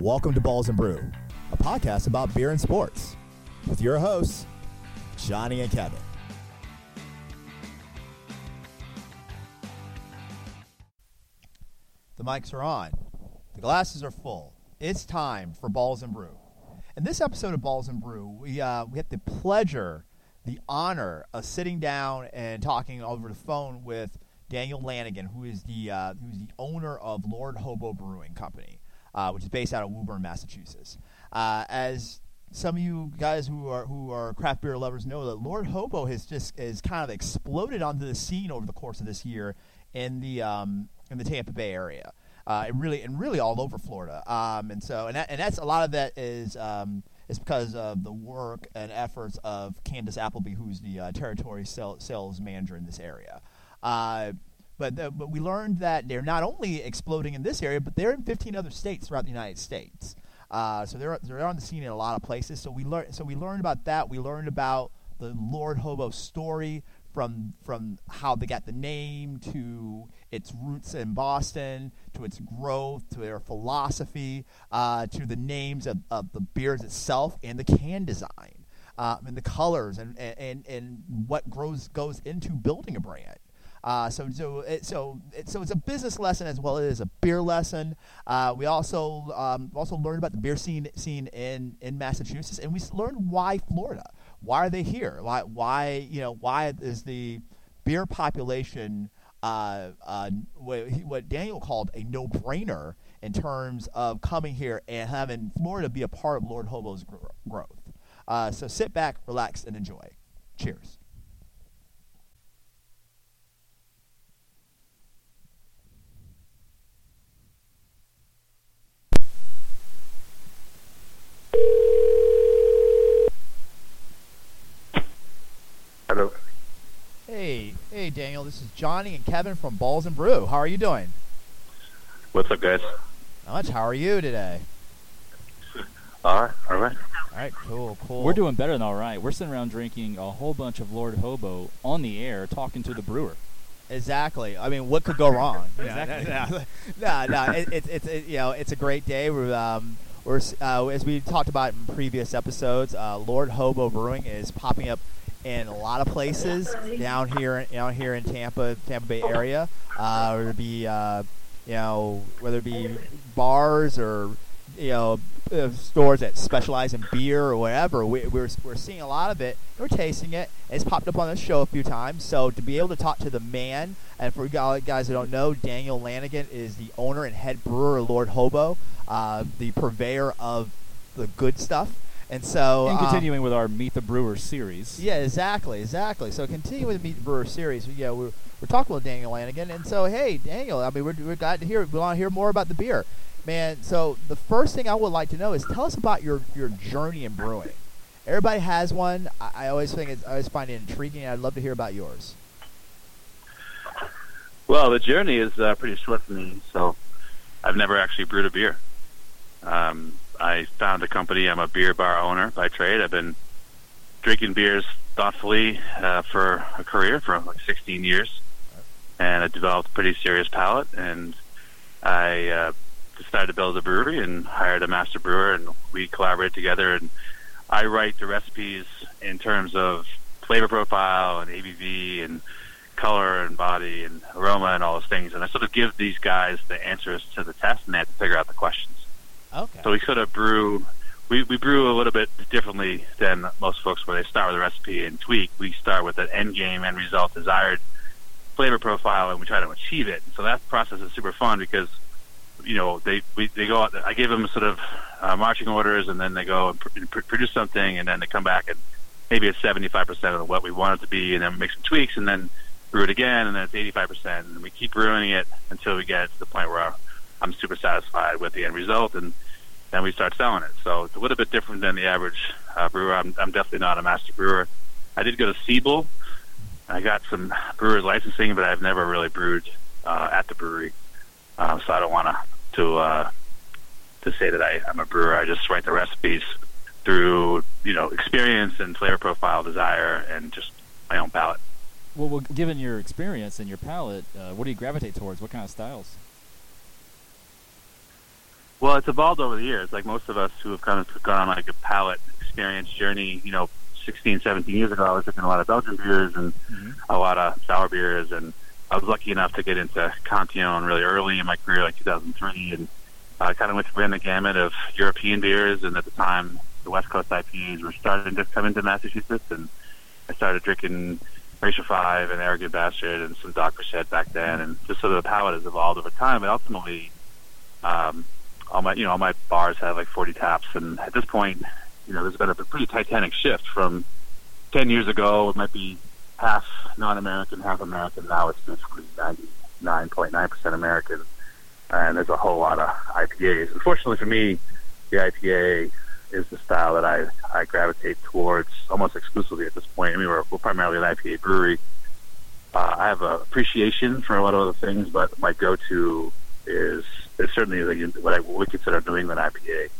Welcome to Balls and Brew, a podcast about beer and sports, with your hosts, Johnny and Kevin. The mics are on. The glasses are full. It's time for Balls and Brew. In this episode of Balls and Brew, we uh, we have the pleasure, the honor of sitting down and talking over the phone with Daniel Lanigan, who is the uh, who's the owner of Lord Hobo Brewing Company, uh, which is based out of Woburn, Massachusetts. Uh, as some of you guys who are who are craft beer lovers know that Lord Hobo has just is kind of exploded onto the scene over the course of this year in the um, in the Tampa Bay area. Uh, and really and really all over Florida. Um, and so and that, and that's a lot of that is um, is because of the work and efforts of Candace Appleby, who's the uh, territory sales, sales manager in this area. Uh, but the, but we learned that they're not only exploding in this area, but they're in 15 other states throughout the United States. Uh, so they're they're on the scene in a lot of places. So we learned so we learned about that. We learned about the Lord Hobo story from from how they got the name to its roots in Boston, to its growth, to their philosophy, uh, to the names of, of the beers itself and the can design, um, and the colors, and, and and what grows goes into building a brand. Uh, so so it, so it, so it's a business lesson as well as a beer lesson. Uh, we also um, also learned about the beer scene scene in in Massachusetts, and we learned why Florida. Why are they here? Why why you know why is the beer population uh, uh, what, what Daniel called a no-brainer in terms of coming here and having Florida be a part of Lord Hobo's gr- growth. Uh, so sit back, relax, and enjoy. Cheers. Hello. Hey, hey, Daniel. This is Johnny and Kevin from Balls and Brew. How are you doing? What's up, guys? Not much. How are you today? All right, all right. All right, cool, cool. We're doing better than all right. We're sitting around drinking a whole bunch of Lord Hobo on the air, talking to the brewer. Exactly. I mean, what could go wrong? Exactly. No, no. no. It, it, it's it, you know, it's a great day. We're um, uh, as we talked about in previous episodes. Uh, Lord Hobo Brewing is popping up in a lot of places down here, down here in Tampa, Tampa Bay area. Uh, whether it be uh, you know, whether it be bars or you know uh, stores that specialize in beer or whatever. We, we're we're seeing a lot of it. We're tasting it. It's popped up on the show a few times. So to be able to talk to the man, and for guys who don't know, Daniel Lanigan is the owner and head brewer of Lord Hobo, uh, the purveyor of the good stuff. And so and uh, continuing with our Meet the Brewer series. yeah, exactly, exactly. So continuing with the Meet the Brewer series, yeah, we're, we're talking with Daniel Lanigan, and so hey, Daniel, I mean, we're, we're glad to hear. We want to hear more about the beer, man. So the first thing I would like to know is tell us about your your journey in brewing. Everybody has one. I, I always think it's, I always find it intriguing. I'd love to hear about yours. Well, the journey is uh, pretty short for me, so I've never actually brewed a beer. Um, I found a company. I'm a beer bar owner by trade. I've been drinking beers thoughtfully uh, for a career for like 16 years, and I developed a pretty serious palate. And I uh, decided to build a brewery and hired a master brewer, and we collaborate together. And I write the recipes in terms of flavor profile and ABV and color and body and aroma and all those things. And I sort of give these guys the answers to the test, and they have to figure out the questions. Okay. So we sort of brew. We, we brew a little bit differently than most folks, where they start with a recipe and tweak. We start with an end game, end result, desired flavor profile, and we try to achieve it. So that process is super fun because you know they we, they go out. I give them sort of uh, marching orders, and then they go and pr- pr- produce something, and then they come back and maybe it's seventy five percent of what we want it to be, and then make some tweaks, and then brew it again, and then it's eighty five percent, and we keep brewing it until we get to the point where I'm super satisfied with the end result, and then we start selling it. So it's a little bit different than the average uh, brewer. I'm, I'm definitely not a master brewer. I did go to Siebel. I got some brewer's licensing, but I've never really brewed uh, at the brewery, uh, so I don't want to to uh, to say that I, I'm a brewer. I just write the recipes through you know experience and flavor profile, desire, and just my own palate. Well, well, given your experience and your palate, uh, what do you gravitate towards? What kind of styles? Well, it's evolved over the years. Like most of us who have kind of gone on like a palate experience journey, you know, 16, 17 years ago, I was drinking a lot of Belgian beers and Mhm. a lot of sour beers, and I was lucky enough to get into Cantillon really early in my career, like 2003, and I kind of went ran the gamut of European beers, and at the time, the West Coast IPAs were starting to come into Massachusetts, and I started drinking Glacier Five and Arrogant Bastard and some Dr. Shed back then, and just sort of the palate has evolved over time, and ultimately, um, all my you know all my bars have like 40 taps, and at this point, you know, there's been a pretty titanic shift from 10 years ago. It might be half non-American, half American. Now it's basically 99.9% American, and there's a whole lot of IPAs. Unfortunately for me, the IPA is the style that I, I gravitate towards almost exclusively at this point. I mean, we're, we're primarily an IPA brewery. Uh, I have an appreciation for a lot of other things, but my go-to is is certainly like what I would consider New England IPA.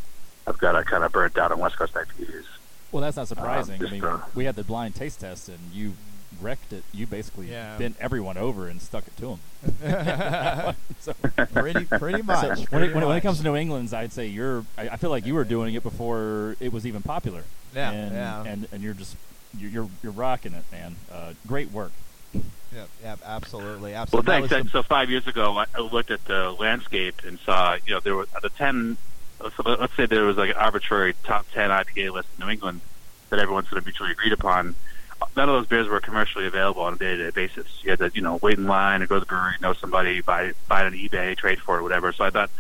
I've got a kind of burnt out on West Coast IPAs. Well, that's not surprising. just, I mean, uh, we had the blind taste test, and you wrecked it. You basically Yeah. bent everyone over and stuck it to them. so, pretty pretty much. so when, pretty it, when, it, when it comes to New England's, I'd say you're. I, I feel like you were doing it before it was even popular. Yeah, and, yeah. And and you're just you're you're, you're rocking it, man. Uh, great work. Yeah, yeah, absolutely, Well, absolutely. That thanks. was the- So five years ago, I I looked at the landscape and saw, you know, there were the ten. So let's say there was like an arbitrary top ten IPA list in New England that everyone sort of mutually agreed upon. None of those beers were commercially available on a day-to-day basis. You had to, you know, wait in line or go to the brewery, know somebody, buy buy it on eBay, trade for it, whatever. So I thought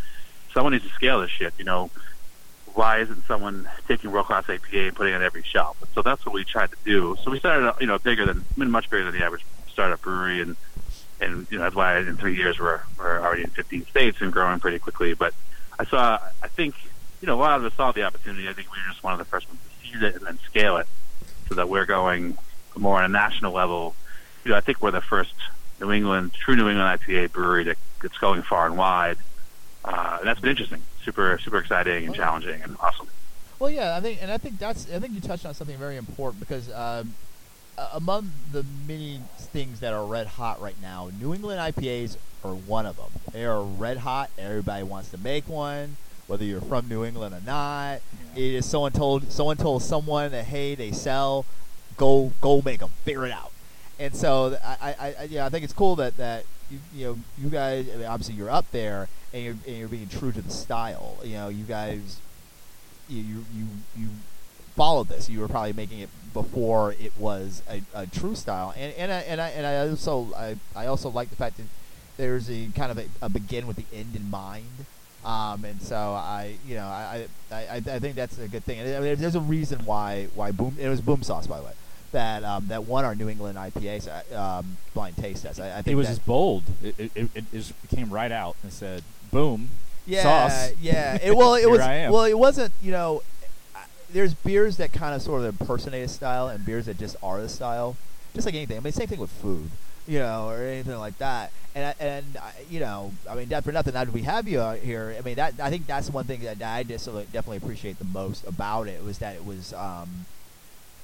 someone needs to scale this shit. You know, why isn't someone taking world-class APA and putting it on every shelf? So that's what we tried to do. So we started, you know, bigger than, I mean, much bigger than the average startup brewery, and and you know that's why in three years we're we're already in 15 states and growing pretty quickly. But I saw, I think, you know, a lot of us saw the opportunity. I think we were just one of the first ones to seize it and then scale it, so that we're going more on a national level. You know, I think we're the first New England, true New England IPA brewery that, that's going far and wide, uh, and that's been interesting, super super exciting and challenging and awesome. Well, yeah, I think, and I think that's, I think you touched on something very important because um, among the many things that are red hot right now, New England IPAs are one of them. They are red hot. Everybody wants to make one, whether you're from New England or not. It is someone told someone told someone that hey, they sell, go go make them, figure it out. And so I, I, I yeah, I think it's cool that that you, you know you guys I mean, obviously you're up there and you're and you're being true to the style. You know, you guys you you you, you followed this. You were probably making it before it was a, a true style, and and I, and I and I also I, I also like the fact that there's a kind of a, a begin with the end in mind. Um, and so I, you know, I, I, I, think that's a good thing. And I mean, there's a reason why, why boom, it was boom sauce, by the way, that, um, that won our New England IPA, um, blind taste test. I, I think It was that, just bold. It, it, it, it just came right out and said, "Boom." yeah, sauce. Yeah. It, well, it was. Well, it wasn't. You know, there's beers that kind of sort of impersonate a style, and beers that just are the style. Just like anything. I mean, same thing with food. You know, or anything like that. And and you know, I mean, that for nothing. That we have you out here. I mean, that I think that's one thing that I just definitely appreciate the most about it was that it was um,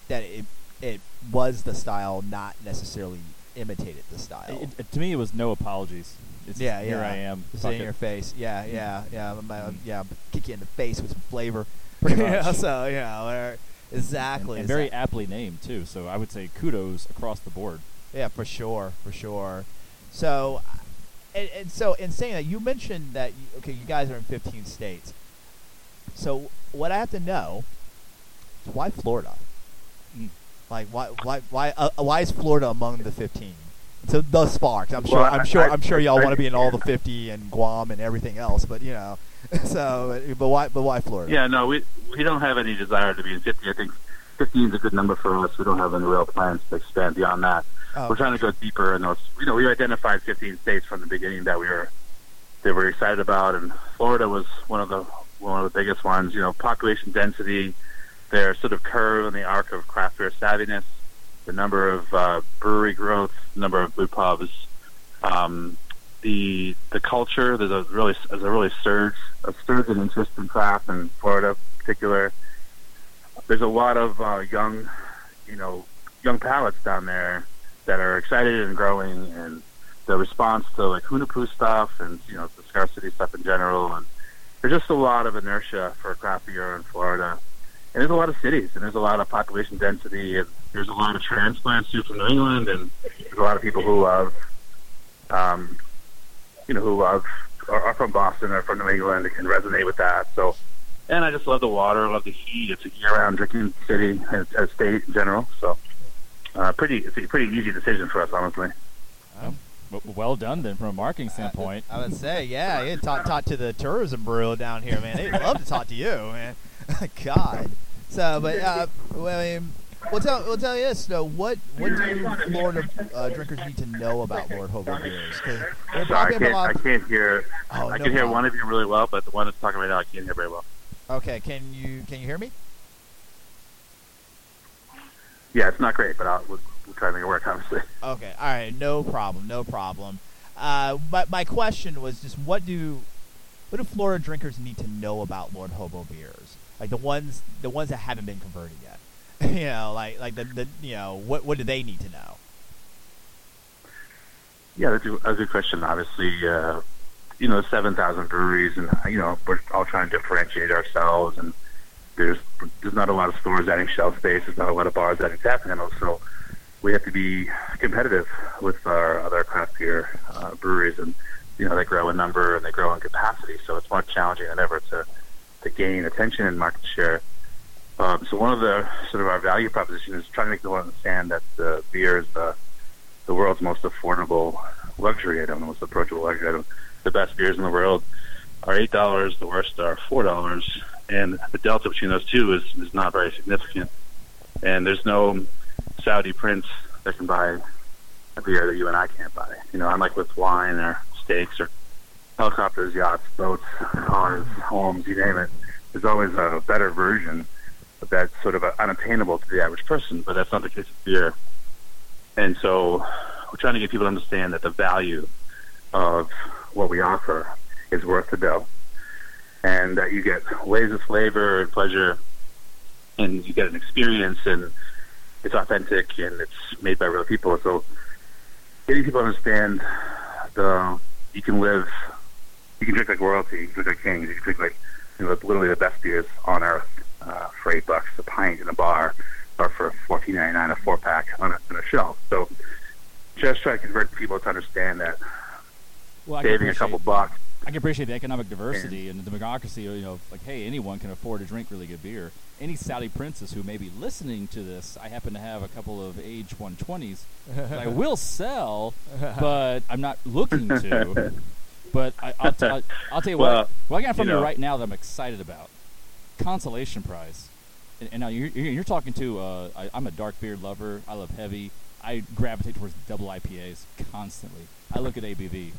that it it was the style, not necessarily imitated the style. It, it- to me, it was no apologies. It's, Yeah, Here yeah. I am. Fuck in it. your face. Yeah, yeah, yeah. I'm, uh, yeah, kick you in the face with some flavor. Pretty You know, much. so yeah, know, where- And- exactly. And, very exact- aptly named too. So I would say kudos across the board. yeah, for sure, for sure. So, and, and so in saying that, you mentioned that you, okay, you guys are in 15 states. So what I have to know is why Florida? Mm. Like why why why uh, why is Florida among the 15? So thus far, I'm sure Well, I'm sure I- I'm sure y'all want to be in all the 50 and Guam and everything else, but you know, so but why but why Florida? Yeah, no, we we don't have any desire to be in 50. I think 15 is a good number for us. We don't have any real plans to expand beyond that. Oh, We're trying to go deeper in those. You know, we identified 15 states from the beginning that we were that we were excited about, and Florida was one of the one of the biggest ones. You know, population density, their sort of curve in the arc of craft beer savviness, the number of uh, brewery growth, the number of brew pubs, um, the the culture. There's a really there's a really surge a surge in interest in craft in Florida, in particular. There's a lot of uh, young, you know, young palates down there that are excited and growing, and the response to like Hunahpu stuff and you know the scarcity stuff in general, and there's just a lot of inertia for craft beer in Florida, and there's a lot of cities, and there's a lot of population density, and there's a lot of transplants too from New England, and there's a lot of people who love, um, you know, who love are, are from Boston or from New England and can resonate with that. So, and I just love the water, love the heat. It's a year-round drinking city, and a state in general. So, uh, pretty, it's a pretty easy decision for us, honestly. Um, well done then, from a marketing standpoint. I would say, yeah, you talk talk to the tourism bureau down here, man. They'd love to talk to you, man. God. So, but uh, well, I mean, we'll tell we'll tell you this though. What what do Florida uh, drinkers need to know about Lord Hobo beers? Sorry, I can't, I can't hear. Oh, I no can hear problem. one of you really well, but the one that's talking right now, I can't hear very well. Okay, can you can you hear me? Yeah, it's not great, but I'll, we'll, we'll try to make it work, obviously. Okay, all right, no problem, no problem. Uh, but my question was just what do what do Florida drinkers need to know about Lord Hobo beers? Like the ones the ones that haven't been converted yet. you know, like like the, the you know what what do they need to know? Yeah, that's a, good question. Obviously, uh, you know, 7,000 breweries, and, you know, we're all trying to differentiate ourselves, and there's there's not a lot of stores adding shelf space, there's not a lot of bars adding tap handles, so we have to be competitive with our other craft beer uh, breweries, and, you know, they grow in number and they grow in capacity, so it's more challenging than ever to, to gain attention and market share. Um, so one of the sort of our value proposition is trying to make people understand that the beer is the the world's most affordable luxury item, the most approachable luxury item. The best beers in the world are eight dollars. The worst are four dollars, and the delta between those two is is not very significant. And there's no Saudi prince that can buy a beer that you and I can't buy. You know, unlike with wine or steaks or helicopters, yachts, boats, cars, homes, you name it. There's always a better version that's sort of unattainable to the average person, but that's not the case with beer. And so we're trying to get people to understand that the value of what we offer is worth the dough. And that you get ways of flavor and pleasure, and you get an experience, and it's authentic, and it's made by real people. So getting people to understand the you can live, you can drink like royalty, you can drink like kings, you can drink like you know, literally the best beers on earth uh, for eight bucks a pint in a bar, or for fourteen ninety nine a four pack on a, on a shelf. So just try to convert people to understand that Well, saving a couple bucks. I can appreciate the economic diversity and the democracy. You know, like hey, anyone can afford to drink really good beer. Any Saudi princess who may be listening to this, I happen to have a couple of age 120s that I will sell, but I'm not looking to. But I, I'll, t- I'll, I'll tell you Well, what. What I got from you you right now that I'm excited about consolation prize. And, and now you're, you're you're talking to. Uh, I, I'm a dark beer lover. I love heavy. I gravitate towards double IPAs constantly. I look at ABV.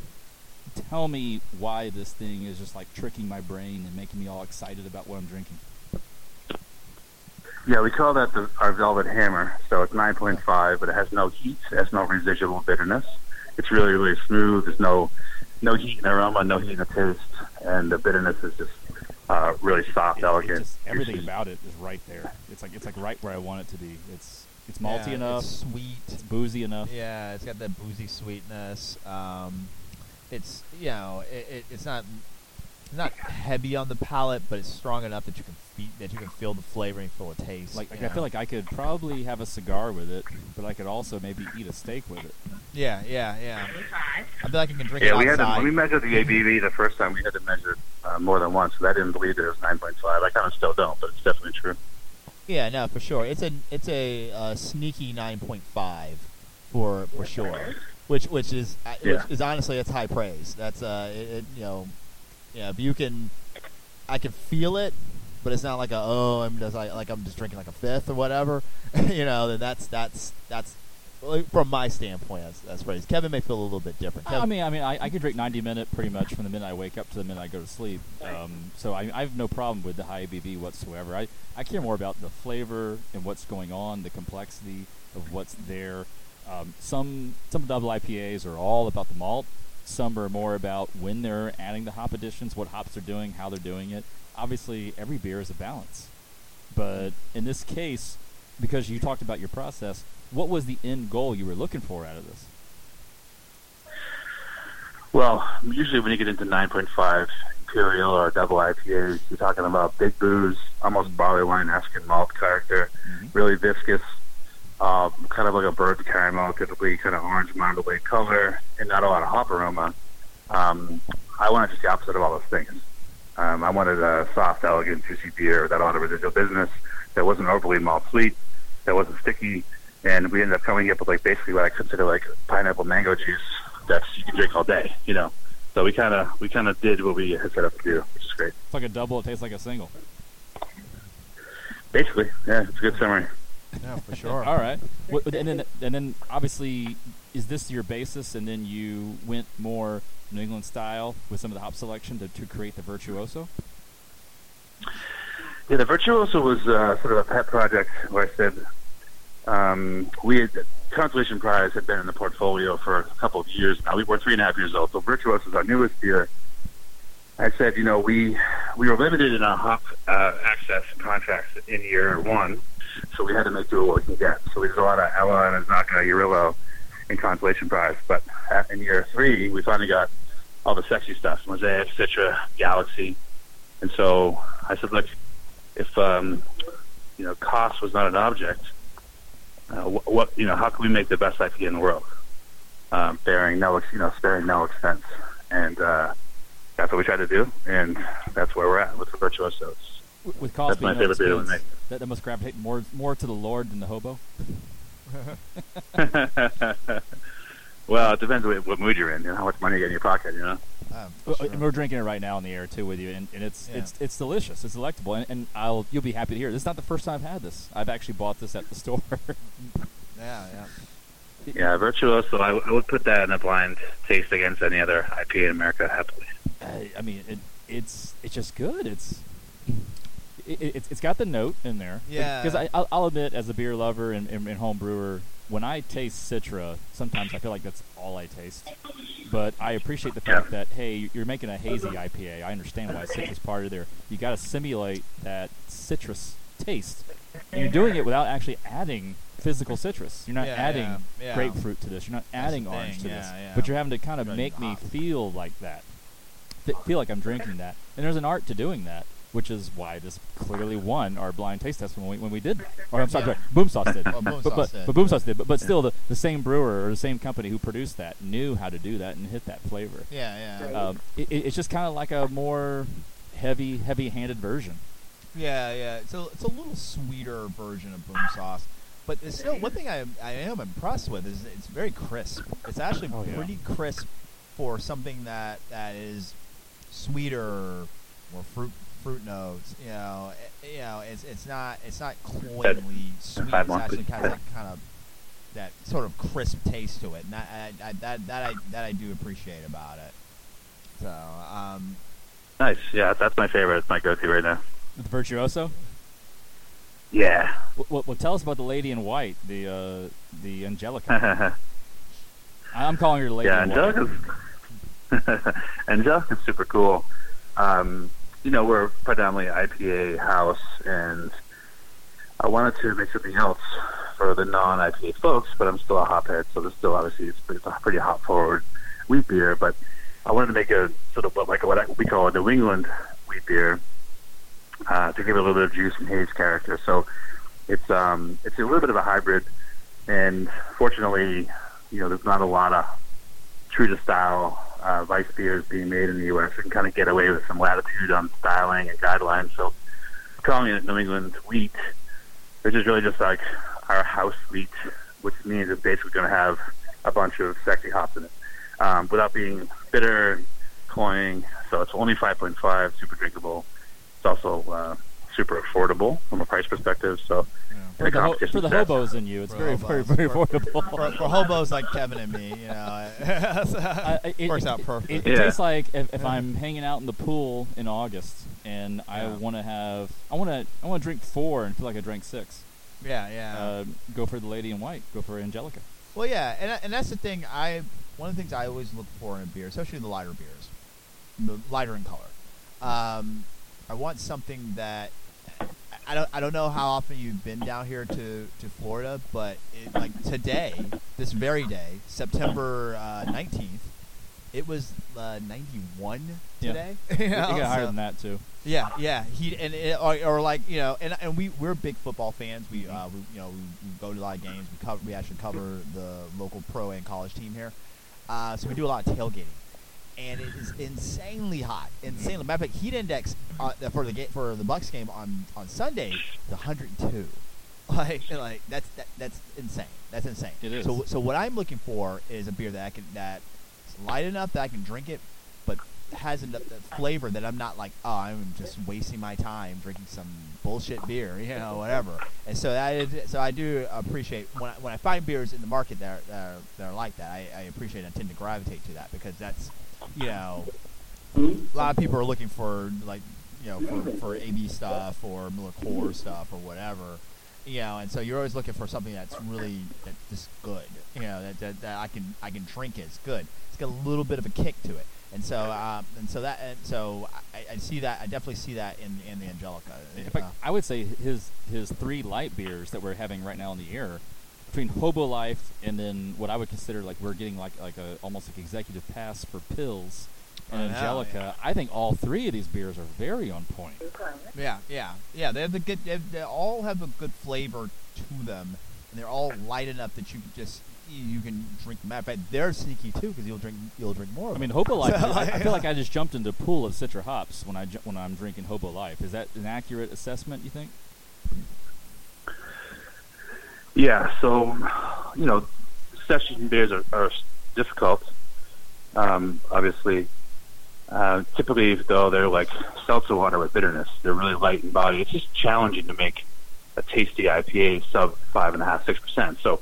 Tell me why this thing is just like tricking my brain and making me all excited about what I'm drinking. Yeah, we call that the, our Velvet Hammer. So it's 9.5, but it has no heat. It has no residual bitterness. It's really, really smooth. There's no no heat in aroma, no heat in the taste, and the bitterness is just uh, really soft, It- it elegant. just- everything juicy. about it is right there. It's like it's like right where I want it to be. It's it's malty Yeah, enough. it's sweet. It's boozy enough. Yeah, it's got that boozy sweetness. Um, it's you know, it, it, it's not it's not heavy on the palate, but it's strong enough that you can fe- that you can feel the flavor and feel the taste. Like, like I feel like I could probably have a cigar with it, but I could also maybe eat a steak with it. yeah, yeah, yeah. I feel like I can drink Yeah, it we had to, we measured the ABV the first time. We had to measure it uh, more than once. So I didn't believe that it was 9.5. I kind of still don't, but it's definitely true. yeah, no, for sure. It's a it's a uh, sneaky nine point five for for sure. Which which is uh, Yeah. which is honestly that's high praise. That's uh it, it, you know, yeah, can, I can feel it, but it's not like a oh I'm just like, like I'm just drinking like a fifth or whatever. you know, then that's that's that's from my standpoint that's that's praise. Kevin may feel a little bit different. I Kevin, mean, I mean, I, I could drink 90 minute pretty much from the minute I wake up to the minute I go to sleep. Um, so I, I have no problem with the high ABV whatsoever. I, I care more about the flavor and what's going on, the complexity of what's there. Um, some some double IPAs are all about the malt. Some are more about when they're adding the hop additions, what hops they're doing, how they're doing it. Obviously, every beer is a balance. But in this case, because you talked about your process, what was the end goal you were looking for out of this? Well, usually when you get into 9.5 imperial or double IPAs, you're talking about big booze, almost barley wine esque malt character, Mhm. really viscous, um, kind of like a bird caramel, typically kind of orange marmalade color, and not a lot of hop aroma. Um, I wanted just the opposite of all those things. Um, I wanted a soft, elegant, juicy beer without a lot of residual business that wasn't overly malt sweet, that wasn't sticky, and we ended up coming up with like basically what I consider like pineapple mango juice that you can drink all day, you know. So we kind of we kind of did what we had set up to do, which is great. It's like a double. It tastes like a single. Basically, yeah, it's a good summary. Yeah, for sure. All right. What, and then and then obviously, is this your basis? And then you went more New England style with some of the hop selection to, to create the virtuoso. Yeah, the Virtuoso was uh, sort of a pet project where I said um, we had Consolation Prize had been in the portfolio for a couple of years now. We were three and a half years old, so Virtuoso is our newest beer. I said, you know, we we were limited in our hop uh, access contracts in year one, so we had to make do with what we can get. So we did a lot of Ella and Azacca, Amarillo, and Consolation Prize. But uh, in year three, we finally got all the sexy stuff: Mosaic, Citra, Galaxy. And so I said, look, if um, you know cost was not an object, uh, what, what you know, how can we make the best IPA in the world, um, bearing no you know sparing no expense, and uh, that's what we try to do, and that's where we're at with the Virtuoso. It's- With- With cost That's my favorite beer to expense, make. that, that must gravitate more more to the Lord than the hobo. well, it depends what, what mood you're in, you know, how much money you get in your pocket, you know. Um, sure. and we're drinking it right now in the air too with you, and, and it's Yeah. it's it's delicious. It's delectable, and, and I'll you'll be happy to hear. This is not the first time I've had this. I've actually bought this at the store. yeah, yeah. Yeah, Virtuoso, I, I would put that in a blind taste against any other IPA in America happily. I, I mean, it, it's it's just good. It's it, it, it's- it's got the note in there. Yeah. Because I I'll, I'll admit, as a beer lover and, and, and home brewer, when I taste Citra, sometimes I feel like that's all I taste. But I appreciate the fact that hey, you're making a hazy IPA. I understand why citrus part of there. You got to simulate that citrus taste. And you're doing it without actually adding physical citrus. You're not Yeah, adding yeah, yeah. grapefruit to this. You're not adding orange to yeah, this. yeah. But you're having to kind of make me feel like that. F- feel like I'm drinking that. And there's an art to doing that, which is why this clearly won our blind taste test when we when we did. Or I'm sorry, Yeah. sorry Boom Sauce did. Well, Boom but, Sauce but, did. but Boom Sauce did. But, but still, the, the same brewer or the same company who produced that knew how to do that and hit that flavor. Yeah, yeah. Um, it, it- it's just kind of like a more heavy, heavy-handed version. Yeah, yeah. It's a it's a little sweeter version of boom sauce, but it's still one thing I I am impressed with is it's very crisp. It's actually Oh, yeah. pretty crisp for something that that is sweeter or fruit fruit notes. You know, eh, you know, it's it's not it's not cloyingly sweet. five It's actually kind of like, kind of that sort of crisp taste to it, and that I, I, that that I that I do appreciate about it. So, um, Nice. Yeah, that's my favorite. It's my go-to right now. The Virtuoso. Yeah. Well, well, tell us about the Lady in White, the uh, the Angelica. I'm calling her the Lady yeah, in White. Angelica's Angelica's super cool. Um, you know, we're predominantly IPA house, and I wanted to make something else for the non-IPA folks, but I'm still a hophead, so there's still obviously it's pretty, it's a pretty hop-forward wheat beer. But I wanted to make a sort of what- like what we call a New England wheat beer uh, to give it a little bit of juice and haze character. So it's um, it's a little bit of a hybrid, and fortunately, you know, there's not a lot of true to style uh, weiss beers being made in the U.S. We can kind of get away with some latitude on styling and guidelines. So calling it New England wheat, which is really just like our house wheat, which means it's basically going to have a bunch of sexy hops in it um, without being bitter, and cloying. So it's only 5.5, super drinkable. It's also uh, super affordable from a price perspective. So For the the, ho- for the hobos in you, it's For very, very, hobos. very For- affordable. for, for hobos like Kevin and me, you know, I- I- it, works it- out It, perfect. it Yeah. tastes like if, if I'm hanging out in the pool in August and I Yeah. want to have, I want to, I want to drink four and feel like I drank six. yeah, yeah. Uh, go for the Lady in White. Go for Angelica. well, yeah, and and that's the thing. I one of the things I always look for in a beer, especially the lighter beers, the lighter in color. Um, I want something that I don't I don't know how often you've been down here to, to Florida, but it, like today, this very day, September uh, nineteenth, it was uh, 91 Yeah. today. It You know, got higher so- than that too. Yeah, yeah. He and it, or, or like you know, and and we we're big football fans. We uh, we you know we, we go to a lot of games. We cover we actually cover the local pro and college team here. Uh, so we do a lot of tailgating, and it is insanely hot. Insanely. Matter of fact, heat index uh, for the game for the Bucs game on on Sunday is 102. Like like that's that, that's insane. That's insane. It is. So so what I'm looking for is a beer that I can that's light enough that I can drink it, but has enough flavor that I'm not like, oh, I'm just wasting my time drinking some bullshit beer, you know, whatever. And so that is, so I do appreciate when I, when I find beers in the market that are, that are, that are like that. I, I appreciate and tend to gravitate to that because that's, you know, a lot of people are looking for like, you know, for, for AB stuff or Miller Core stuff or whatever. You know, and so you're always looking for something that's really that's just good. You know, that, that, that I can I can drink. It's good. It's got a little bit of a kick to it. And so, um, and so that, and so I, I see that. I definitely see that in in the Angelica. Uh, I would say his his three light beers that we're having right now in the air, between Hobo Life and then what I would consider like we're getting like like a almost like executive pass for pills and know, Angelica. I think all three of these beers are very on point. yeah, yeah, yeah. They have the good. They, have, they all have a good flavor to them, and they're all light enough that you can just you can drink. Matter But they're sneaky too because you'll drink you'll drink more. Of I mean. Hobo Life. So, I, I feel like I just jumped into a pool of Citra hops when I when I'm drinking Hobo Life. Is that an accurate assessment? You think? Yeah, so you know, session beers are, are difficult. Um, obviously, uh, typically though they're like seltzer water with bitterness. They're really light in body. It's just challenging to make a tasty IPA sub five and a half six percent. So,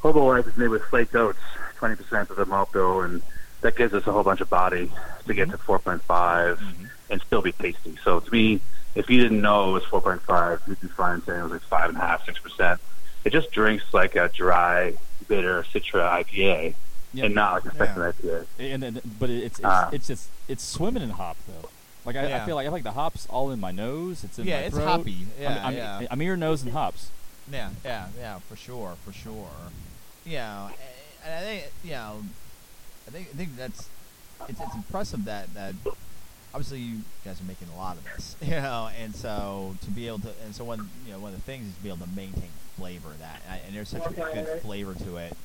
Hobo Life is made with flaked oats, twenty percent of the malt bill, and that gives us a whole bunch of body to get to four point five and still be tasty. So to me, if you didn't know it was four point five, you'd be fine saying it was like five and a half, six percent. It just drinks like a dry, bitter Citra IPA, Yeah. and not like a second IPA. And then, but it's it's, Ah. it's just it's swimming in hop though. Like I, I feel like I feel like the hops all in my nose. It's in yeah, my it's throat. hoppy. Yeah, I'm, I'm, yeah. I'm ear, nose, and hops. Yeah, yeah, yeah, for sure, for sure. Yeah, and I think you know, I think I think that's it's it's impressive that that obviously you guys are making a lot of this, you know, and so to be able to and so one you know one of the things is to be able to maintain flavor of that, and, and there's such a good flavor to it.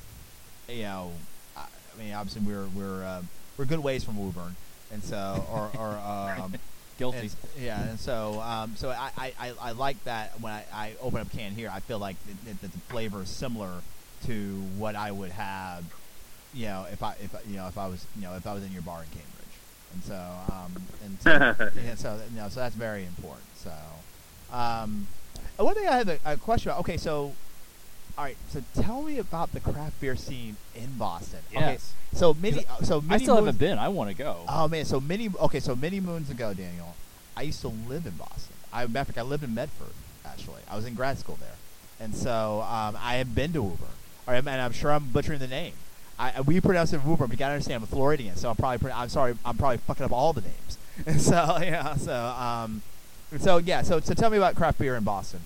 You know, I, I mean, obviously we're we're uh, we're good ways from Woburn, and so or or um, Guilty. and yeah, and so um, so I, I, I, like that when I, I open up a can here, I feel like that, that the flavor is similar to what I would have, you know, if I if you know if I was you know if I was in your bar and Cambridge, and so um, and so, yeah, so you know so that's very important. So um, one thing I had a, a question about. Okay, so all right, so tell me about the craft beer scene in Boston. Okay, Yes. so many so many. I still moons- haven't been. I want to go. Oh man, so many okay, so many moons ago, Daniel, I used to live in Boston. I matter of fact, I lived in Medford actually. I was in grad school there, and so um, I have been to Woburn. Or, and I'm sure I'm butchering the name. I, we pronounce it Woburn, but you gotta understand I'm a Floridian, so I'm probably pro- I'm sorry, I'm probably fucking up all the names. And so yeah, so um, so yeah, so so tell me about craft beer in Boston.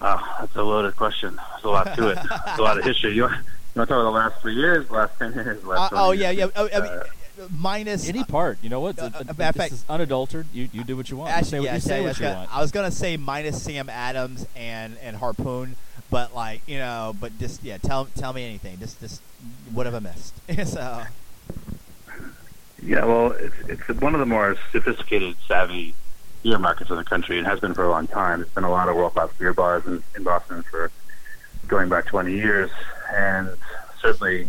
Wow, that's a loaded question. There's a lot to it. There's a lot of history. You want, you want to talk about the last three years, the last ten years, the Uh, last oh 20 yeah, yeah. Oh, I mean, Uh, minus Any part, you know what? Uh, Th- th- uh, this fact- is unadulterated. You you do what you want. You say, what- yeah, you say yeah, what that's you good. want. I was gonna say minus Sam Adams and and Harpoon, but like you know, but just yeah, tell tell me anything. Just just what have I missed? so Yeah, well, it's it's one of the more sophisticated, savvy beer markets in the country, and has been for a long time. There's been a lot of world class beer bars in, in Boston for going back 20 years, and certainly,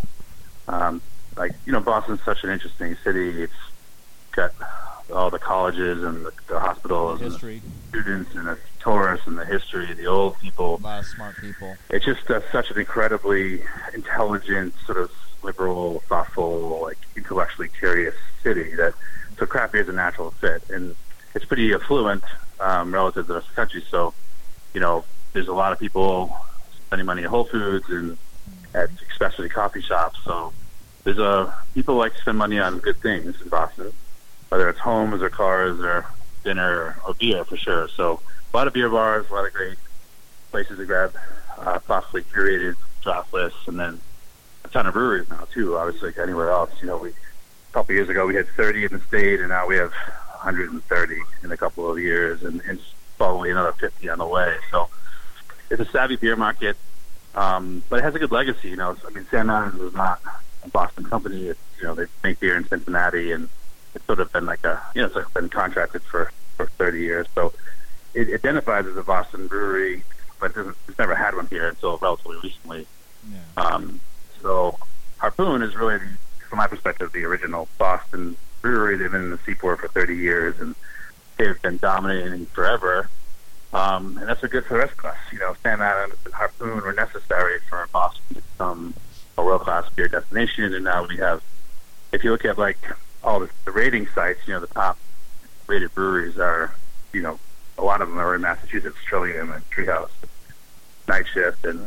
um, like you know, Boston's such an interesting city. It's got all the colleges and the, the hospitals, and the students, and the tourists, and the history, the old people. a lot of smart people. it's just uh, such an incredibly intelligent, sort of liberal, thoughtful, like intellectually curious city that so craft beer is a natural fit, and it's pretty affluent um, relative to the rest of the country. So, you know, there's a lot of people spending money at Whole Foods and at especially coffee shops. So, there's a people like to spend money on good things in Boston, whether it's homes or cars or dinner or beer for sure. So, a lot of beer bars, a lot of great places to grab uh, thoughtfully curated draft lists, and then a ton of breweries now too. Obviously, like anywhere else, you know, we a couple years ago we had 30 in the state, and now we have 130 in a couple of years, and, and probably another 50 on the way. So it's a savvy beer market, um, but it has a good legacy. You know, I mean, Sam Adams is not Boston company. It's, you know, they make beer in Cincinnati, and it's sort of been like a, you know, it's like been contracted for for 30 years. So it identifies as a Boston brewery, but it doesn't, it's never had one here until relatively recently. Yeah. Um, so Harpoon is really, from my perspective, the original Boston brewery. They've been in the Seaport for 30 years, and they've been dominating forever. Um, and that's a good for the rest of us. You know, Sam Adams and Harpoon were necessary for Boston to become a world-class beer destination, and now we have. If you look at like all the, the rating sites, you know, the top rated breweries are, you know, a lot of them are in Massachusetts, Trillium and Treehouse, Night Shift, and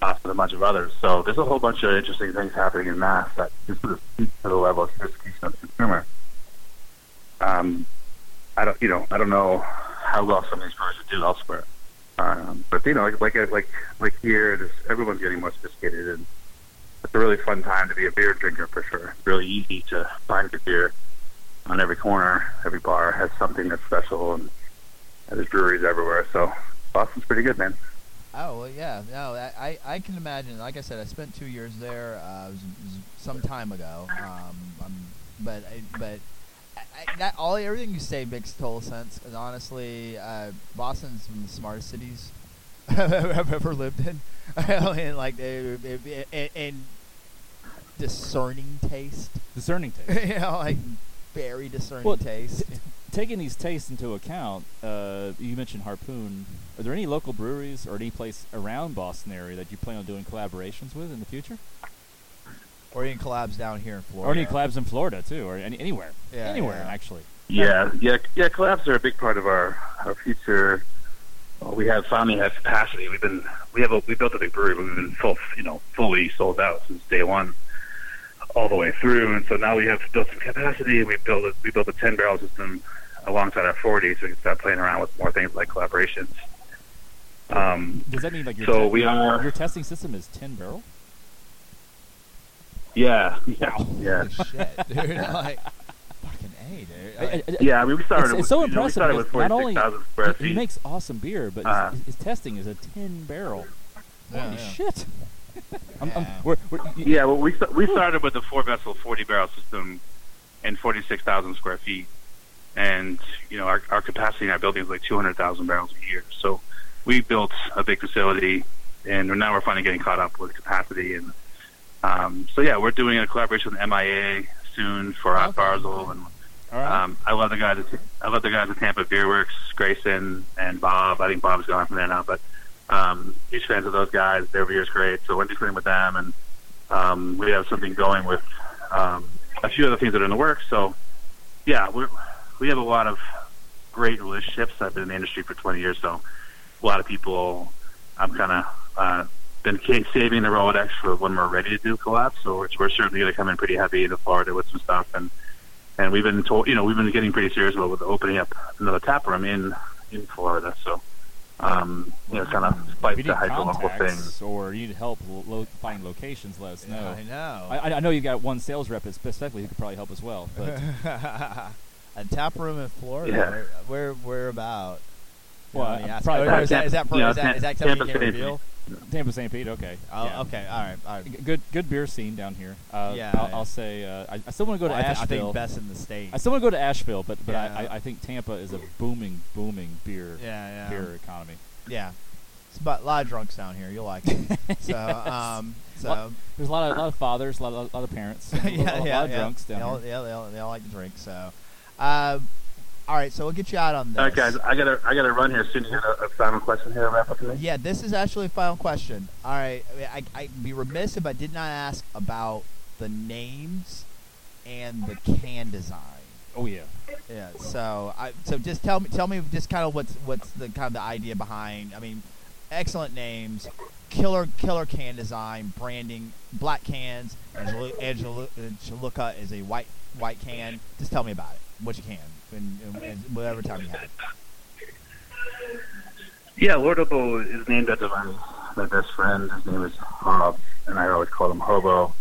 Austin, a bunch of others. So there's a whole bunch of interesting things happening in Mass that just sort of speak to the level of sophistication of the consumer. Um, I don't, you know, I don't know how well some of these brewers would do elsewhere. Um, but you know, like like like like here, everyone's getting more sophisticated, and it's a really fun time to be a beer drinker for sure. It's really easy to find good beer on every corner. Every bar has something that's special, and, there's breweries everywhere. So Boston's pretty good, man. Oh well, yeah. No, I, I, can imagine. Like I said, I spent two years there. Uh, it, was, it was some time ago. Um, um but I, but I, that all everything you say makes total sense. Because honestly, uh, Boston's one of the smartest cities I've ever lived in. and like and discerning taste. Discerning taste. you know, like very discerning Well, taste. Taking these tastes into account, uh, you mentioned Harpoon. Are there any local breweries or any place around Boston area that you plan on doing collaborations with in the future? or any collabs down here in Florida. Or any collabs in Florida too, or any, anywhere, Yeah, anywhere yeah. actually. Yeah, yeah, yeah. Collabs are a big part of our our future. Well, we have finally had capacity. We've been we have a we built a big brewery, but we've been full, you know, fully sold out since day one, all the way through. And so now we have built some capacity. and We built a, we built a ten barrel system alongside our forty, so we can start playing around with more things like collaborations. Um, Does that mean like your So te- we are- your testing system is ten barrel? yeah, yeah, yeah. Shit, dude! like, fucking a, dude. I- I- I- Yeah, I mean, we started. it's, with, it's so you know, we impressive. started because with not only 46,000 square he, he makes awesome beer, but Uh, his, his testing is a ten barrel. Yeah, Holy yeah. shit! I'm, I'm, Yeah. we're, we're, Yeah, well, we st- we started with a four vessel, forty barrel system, and forty six thousand square feet, and you know our our capacity in our building is like two hundred thousand barrels a year. So we built a big facility, and now we're finally getting caught up with capacity. And um, so yeah, we're doing a collaboration with MIA soon for Hot Okay. Barzil, and all right. um, I love the guys. At, I love the guys at Tampa Beer Works, Grayson and Bob. I think Bob's gone from there now, but um, huge fans of those guys. Their beer's great, so we're doing with them, and um, we have something going with um, a few other things that are in the works. So yeah, we we have a lot of great relationships. I've been in the industry for 20 years, so a lot of people. I'm kind of uh, been saving the Rolodex for when we're ready to do collabs. So we're, we're certainly going to come in pretty heavy into Florida with some stuff and and we've been told, you know, we've been getting pretty serious about with opening up another tap room in in Florida. So, um, you know, kind of if fight you the need hyper thing. or you need help lo- lo- finding locations, let us know. I know. I, I- I know you've got one sales rep specifically who could probably help as well. But a tap room in Florida. Yeah. Where, where, where about? Well, Let me uh, ask- probably- or is that, is that, You know, is that, is that Tam- something you Tampa can St. reveal? Tampa St. Pete, okay. Oh, yeah. okay. All right. All right. G- Good, good beer scene down here. Uh, Yeah, I'll, yeah. I'll say uh, I, I still want to go to I, thi- I Asheville. think best in the state. I still want to go to Asheville, but but Yeah. I, I, I think Tampa is a booming, booming beer yeah, yeah. beer economy. Yeah. It's about a lot of drunks down here. You'll like it. So, Yes. um, so Lot- There's a lot of lot of fathers, a lot of, lot of parents, a, yeah, lot, a yeah, lot of yeah. drunks they down all, here. yeah, they all, they all like to drink. So, um, all right. So we'll get you out on this. All right, guys, I gotta I gotta run here soon. You got a, a final question here, to wrap up today? Yeah, this is actually a final question. All right, I, I, I'd be remiss if I did not ask about the names and the can design. Oh yeah. Yeah. So, I so just tell me, tell me just kind of what's what's the kind of the idea behind. I mean, excellent names, killer killer can design, branding, black cans. Angela, Angela, Angelica is a white white can. Just tell me about it, what you can, and, and, and whatever time you have. Yeah, Lord Hobo is named after my, my best friend. His name is Hob, and I always call him Hobo.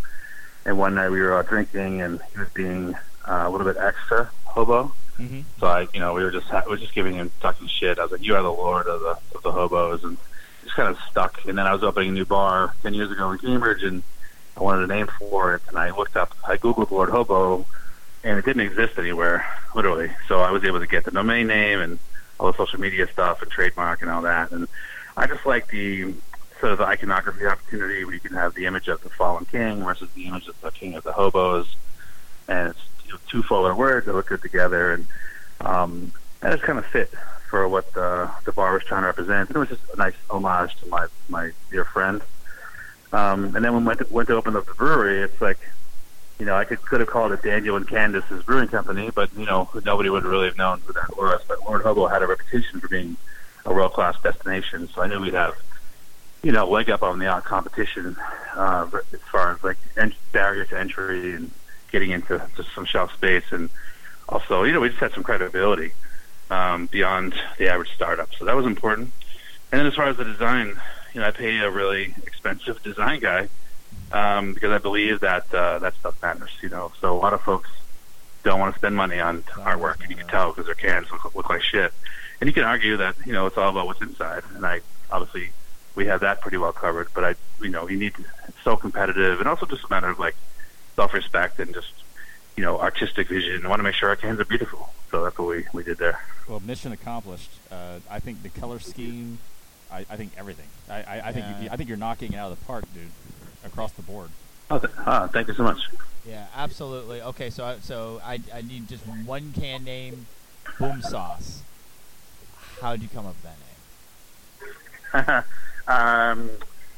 And one night we were out drinking, and he was being uh, a little bit extra hobo. Mm-hmm. So I, you know, we were just ha- we were just giving him talking shit. I was like, "You are the lord of the of the hobos," and just kind of stuck. And then I was opening a new bar ten years ago in Cambridge, and I wanted a name for it. And I looked up, I googled Lord Hobo, and it didn't exist anywhere, literally. So I was able to get the domain name and all the social media stuff and trademark and all that. And I just like the sort of the iconography opportunity where you can have the image of the fallen king versus the image of the king of the hobos, and it's you know, two fuller words that look good together, and um, that just kind of fit for what the the bar was trying to represent. And it was just a nice homage to my my dear friend. Um, and then when we went to, went to open up the brewery, it's like, you know, I could could have called it Daniel and Candace's Brewing Company, but you know, nobody would really have known who that was. But Lord Hobo had a reputation for being a world class destination, so I knew we'd have, you know, leg up on the out competition uh, as far as like en- barrier to entry and getting into just some shelf space, and also, you know, we just had some credibility um, beyond the average startup, so that was important. And then as far as the design, you know, I pay a really expensive design guy um, because I believe that uh, that stuff matters. You know, so a lot of folks don't want to spend money on artwork, and you can tell because their cans look, look like shit. And you can argue that you know it's all about what's inside, and I obviously we have that pretty well covered. But I, you know, you need to, it's so competitive, and also just a matter of like self-respect and just you know artistic vision. I want to make sure our cans are beautiful, so that's what we we did there. Well, mission accomplished. Uh, I think the color scheme, I, I think everything. I, I, I think Yeah. you, I think you're knocking it out of the park, dude, across the board. Th- ah, thank you so much. Yeah, absolutely. Okay, so I, so I, I need just one can name, Boom Sauce. How'd you come up with that name? um,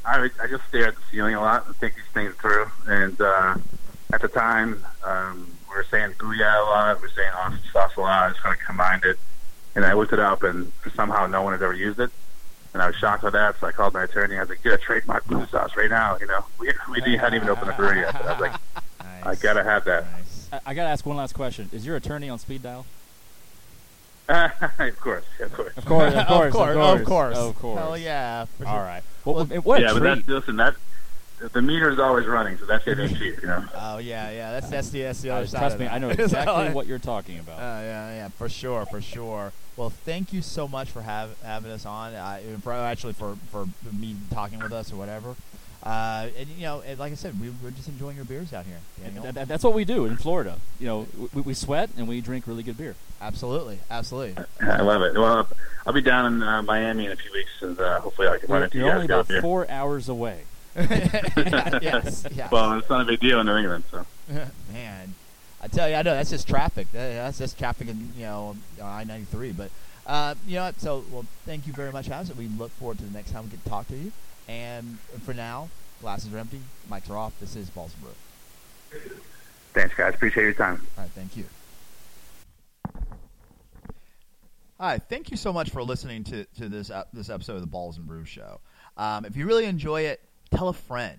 I, I just stare at the ceiling a lot and think these things through. And uh, at the time, um, we were saying booyah a lot, we were saying awesome sauce a lot. I just kind of combined it. And I looked it up, and somehow no one has ever used it. And I was shocked by that, so I called my attorney. I was like, "Get a trademark Boom Sauce right now!" You know, we we hadn't even opened a brewery yet. But I was like, Nice. "I gotta have that." Nice. I, I got to ask one last question. Is your attorney on speed dial? of course, of course. Of course, of course, of course, of course, of course. Hell yeah. for All sure. right. Well, Well, what a yeah, but that's listen. That the meter is always running, so that's getting cheap. You know. Oh yeah, yeah. That's that's the that's the Uh, other side. trust of me, that. I know exactly uh, what you're talking about. Uh, yeah, yeah, for sure, for sure. Well, thank you so much for have, having us on. Uh, for actually for for me talking with us or whatever. Uh, and you know, and like I said, we, we're just enjoying your beers out here. That- that- that's what we do in Florida. You know, we, we sweat and we drink really good beer. Absolutely, absolutely. I love it. Well, I'll be down in uh, Miami in a few weeks, and uh, hopefully I can run You're, into you you're only about here. four hours away. yes, yes. Well, it's not a big deal in New England, so. Man, I tell you, I know that's just traffic. That's just traffic in you know I ninety three. But uh, you know, what? so well, thank you very much, House. We look forward to the next time we get to talk to you. And for now, glasses are empty, mics are off. This is Balls and Brew. Thanks, guys. Appreciate your time. All right, thank you. Hi, thank you so much for listening to, to this ep- this episode of the Balls and Brew Show. Um, if you really enjoy it, tell a friend.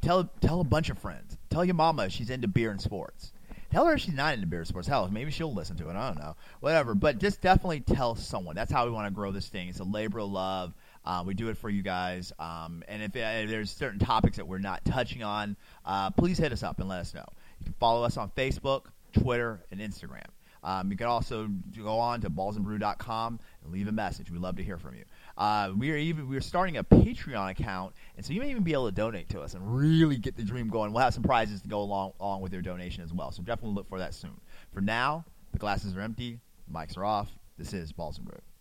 Tell tell a bunch of friends. Tell your mama she's into beer and sports. Tell her she's not into beer sports. Hell, maybe she'll listen to it. I don't know. Whatever. But just definitely tell someone. That's how we want to grow this thing. It's a labor of love. Uh, we do it for you guys. Um, and if, uh, if there's certain topics that we're not touching on, uh, please hit us up and let us know. You can follow us on Facebook, Twitter, and Instagram. Um, you can also go on to ballsandbrew.com and leave a message. We'd love to hear from you. Uh, we are even we are starting a Patreon account, and so you may even be able to donate to us and really get the dream going. We'll have some prizes to go along along with your donation as well. So definitely look for that soon. For now, the glasses are empty, mics are off. This is Brew.